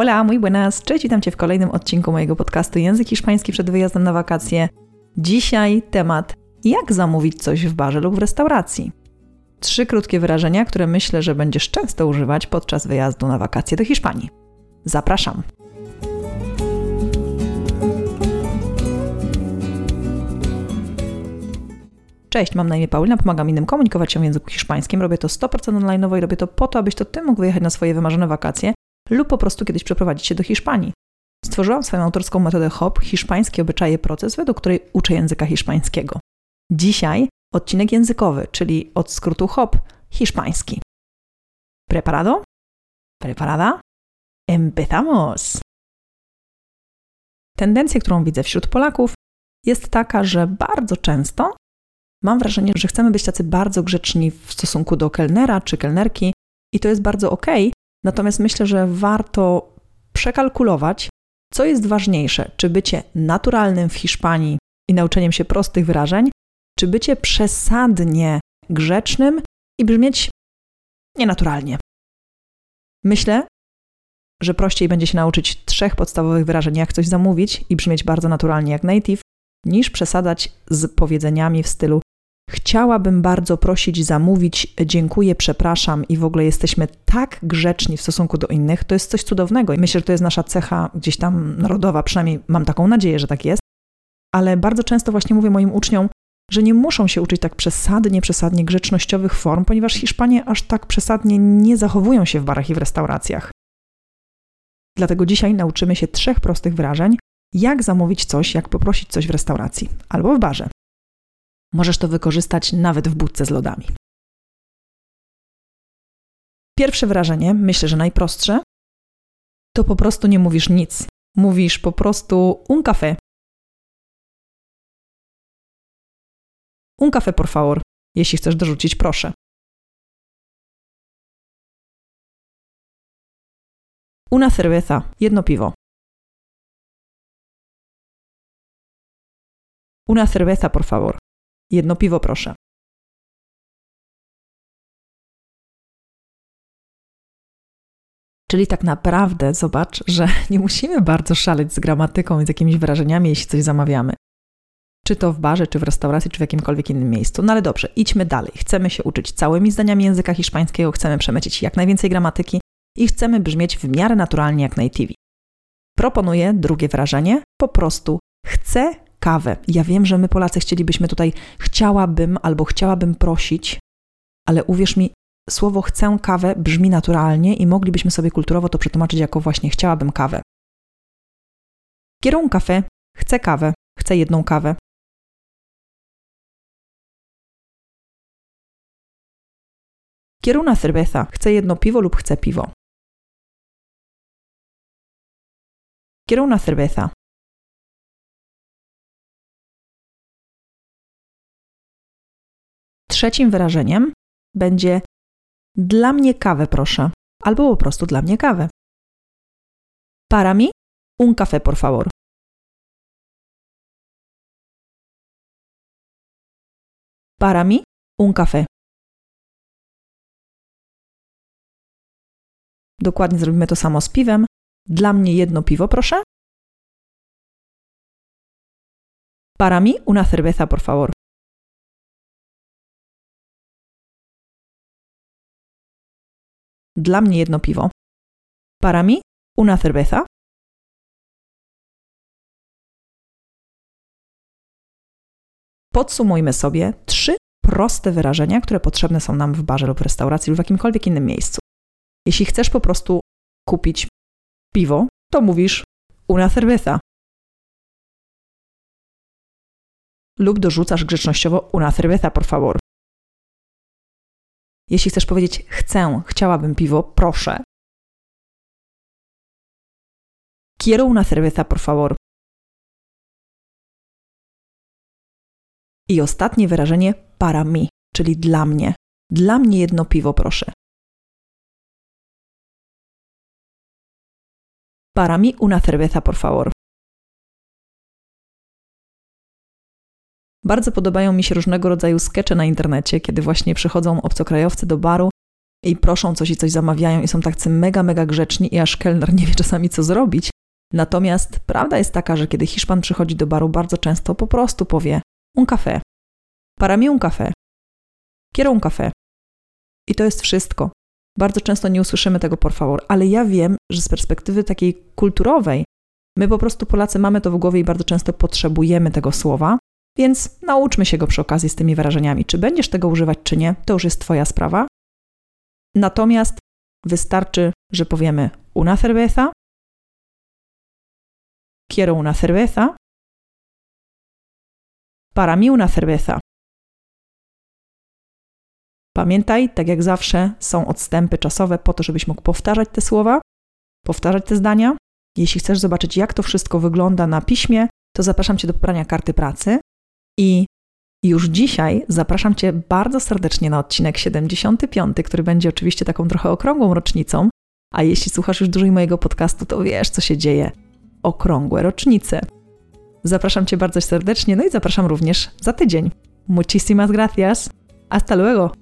Hola, muy buenas. Cześć, witam Cię w kolejnym odcinku mojego podcastu Język Hiszpański przed wyjazdem na wakacje. Dzisiaj temat jak zamówić coś w barze lub w restauracji. Trzy krótkie wyrażenia, które myślę, że będziesz często używać podczas wyjazdu na wakacje do Hiszpanii. Zapraszam. Cześć, mam na imię Paulina, pomagam innym komunikować się w języku hiszpańskim. Robię to 100% online i robię to po to, abyś to ty mógł wyjechać na swoje wymarzone wakacje lub po prostu kiedyś przeprowadzić się do Hiszpanii. Stworzyłam swoją autorską metodę HOP, hiszpańskie obyczaje proces, według której uczę języka hiszpańskiego. Dzisiaj odcinek językowy, czyli od skrótu HOP, hiszpański. Preparado? Preparada? Empezamos! Tendencja, którą widzę wśród Polaków, jest taka, że bardzo często mam wrażenie, że chcemy być tacy bardzo grzeczni w stosunku do kelnera czy kelnerki i to jest bardzo ok, natomiast myślę, że warto przekalkulować, co jest ważniejsze, czy bycie naturalnym w Hiszpanii i nauczeniem się prostych wyrażeń, czy bycie przesadnie grzecznym i brzmieć nienaturalnie. Myślę, że prościej będzie się nauczyć trzech podstawowych wyrażeń, jak coś zamówić i brzmieć bardzo naturalnie jak native, niż przesadzać z powiedzeniami w stylu Chciałabym bardzo prosić, zamówić, dziękuję, przepraszam i w ogóle jesteśmy tak grzeczni w stosunku do innych. To jest coś cudownego i myślę, że to jest nasza cecha gdzieś tam narodowa, przynajmniej mam taką nadzieję, że tak jest. Ale bardzo często właśnie mówię moim uczniom, że nie muszą się uczyć tak przesadnie, przesadnie grzecznościowych form, ponieważ Hiszpanie aż tak przesadnie nie zachowują się w barach i w restauracjach. Dlatego dzisiaj nauczymy się trzech prostych wyrażeń, jak zamówić coś, jak poprosić coś w restauracji albo w barze. Możesz to wykorzystać nawet w budce z lodami. Pierwsze wrażenie, myślę, że najprostsze, to po prostu nie mówisz nic. Mówisz po prostu un café. Un café, por favor. Jeśli chcesz dorzucić, proszę. Una cerveza. Jedno piwo. Una cerveza, por favor. Jedno piwo, proszę. Czyli tak naprawdę zobacz, że nie musimy bardzo szaleć z gramatyką i z jakimiś wyrażeniami, jeśli coś zamawiamy. Czy to w barze, czy w restauracji, czy w jakimkolwiek innym miejscu. No ale dobrze, idźmy dalej. Chcemy się uczyć całymi zdaniami języka hiszpańskiego, chcemy przemycić jak najwięcej gramatyki i chcemy brzmieć w miarę naturalnie jak native. Proponuję drugie wrażenie, po prostu chcę kawę. Ja wiem, że my Polacy chcielibyśmy tutaj chciałabym albo chciałabym prosić, ale uwierz mi, słowo chcę kawę brzmi naturalnie i moglibyśmy sobie kulturowo to przetłumaczyć jako właśnie chciałabym kawę. Quiero un café, chcę kawę, chcę jedną kawę. Quiero una cerveza, chcę jedno piwo lub chcę piwo. Quiero cerveza. Trzecim wyrażeniem będzie dla mnie kawę, proszę, albo po prostu dla mnie kawę. Para mi un café, por favor. Para mi un café. Dokładnie zrobimy to samo z piwem. Dla mnie jedno piwo, proszę. Para mi una cerveza, por favor. Dla mnie jedno piwo. Para mi una cerveza. Podsumujmy sobie trzy proste wyrażenia, które potrzebne są nam w barze lub restauracji lub w jakimkolwiek innym miejscu. Jeśli chcesz po prostu kupić piwo, to mówisz una cerveza. Lub dorzucasz grzecznościowo una cerveza, por favor. Jeśli chcesz powiedzieć chcę, chciałabym piwo, proszę. Quiero una cerveza, por favor. I ostatnie wyrażenie para mi, czyli dla mnie. Dla mnie jedno piwo, proszę. Para mi una cerveza, por favor. Bardzo podobają mi się różnego rodzaju skecze na internecie, kiedy właśnie przychodzą obcokrajowcy do baru i proszą coś i coś zamawiają i są tacy mega, mega grzeczni i aż kelner nie wie czasami co zrobić. Natomiast prawda jest taka, że kiedy Hiszpan przychodzi do baru, bardzo często po prostu powie un café, para mí un café, quiero un café. I to jest wszystko. Bardzo często nie usłyszymy tego por favor, ale ja wiem, że z perspektywy takiej kulturowej, my po prostu Polacy mamy to w głowie i bardzo często potrzebujemy tego słowa, więc nauczmy się go przy okazji z tymi wyrażeniami. Czy będziesz tego używać, czy nie, to już jest Twoja sprawa. Natomiast wystarczy, że powiemy una cerveza, quiero una cerveza, para mí una cerveza. Pamiętaj, tak jak zawsze, są odstępy czasowe po to, żebyś mógł powtarzać te słowa, powtarzać te zdania. Jeśli chcesz zobaczyć, jak to wszystko wygląda na piśmie, to zapraszam Cię do pobrania karty pracy i już dzisiaj zapraszam Cię bardzo serdecznie na odcinek 75, który będzie oczywiście taką trochę okrągłą rocznicą. A jeśli słuchasz już dłużej mojego podcastu, to wiesz, co się dzieje. Okrągłe rocznice. Zapraszam Cię bardzo serdecznie, no i zapraszam również za tydzień. Muchísimas gracias. Hasta luego.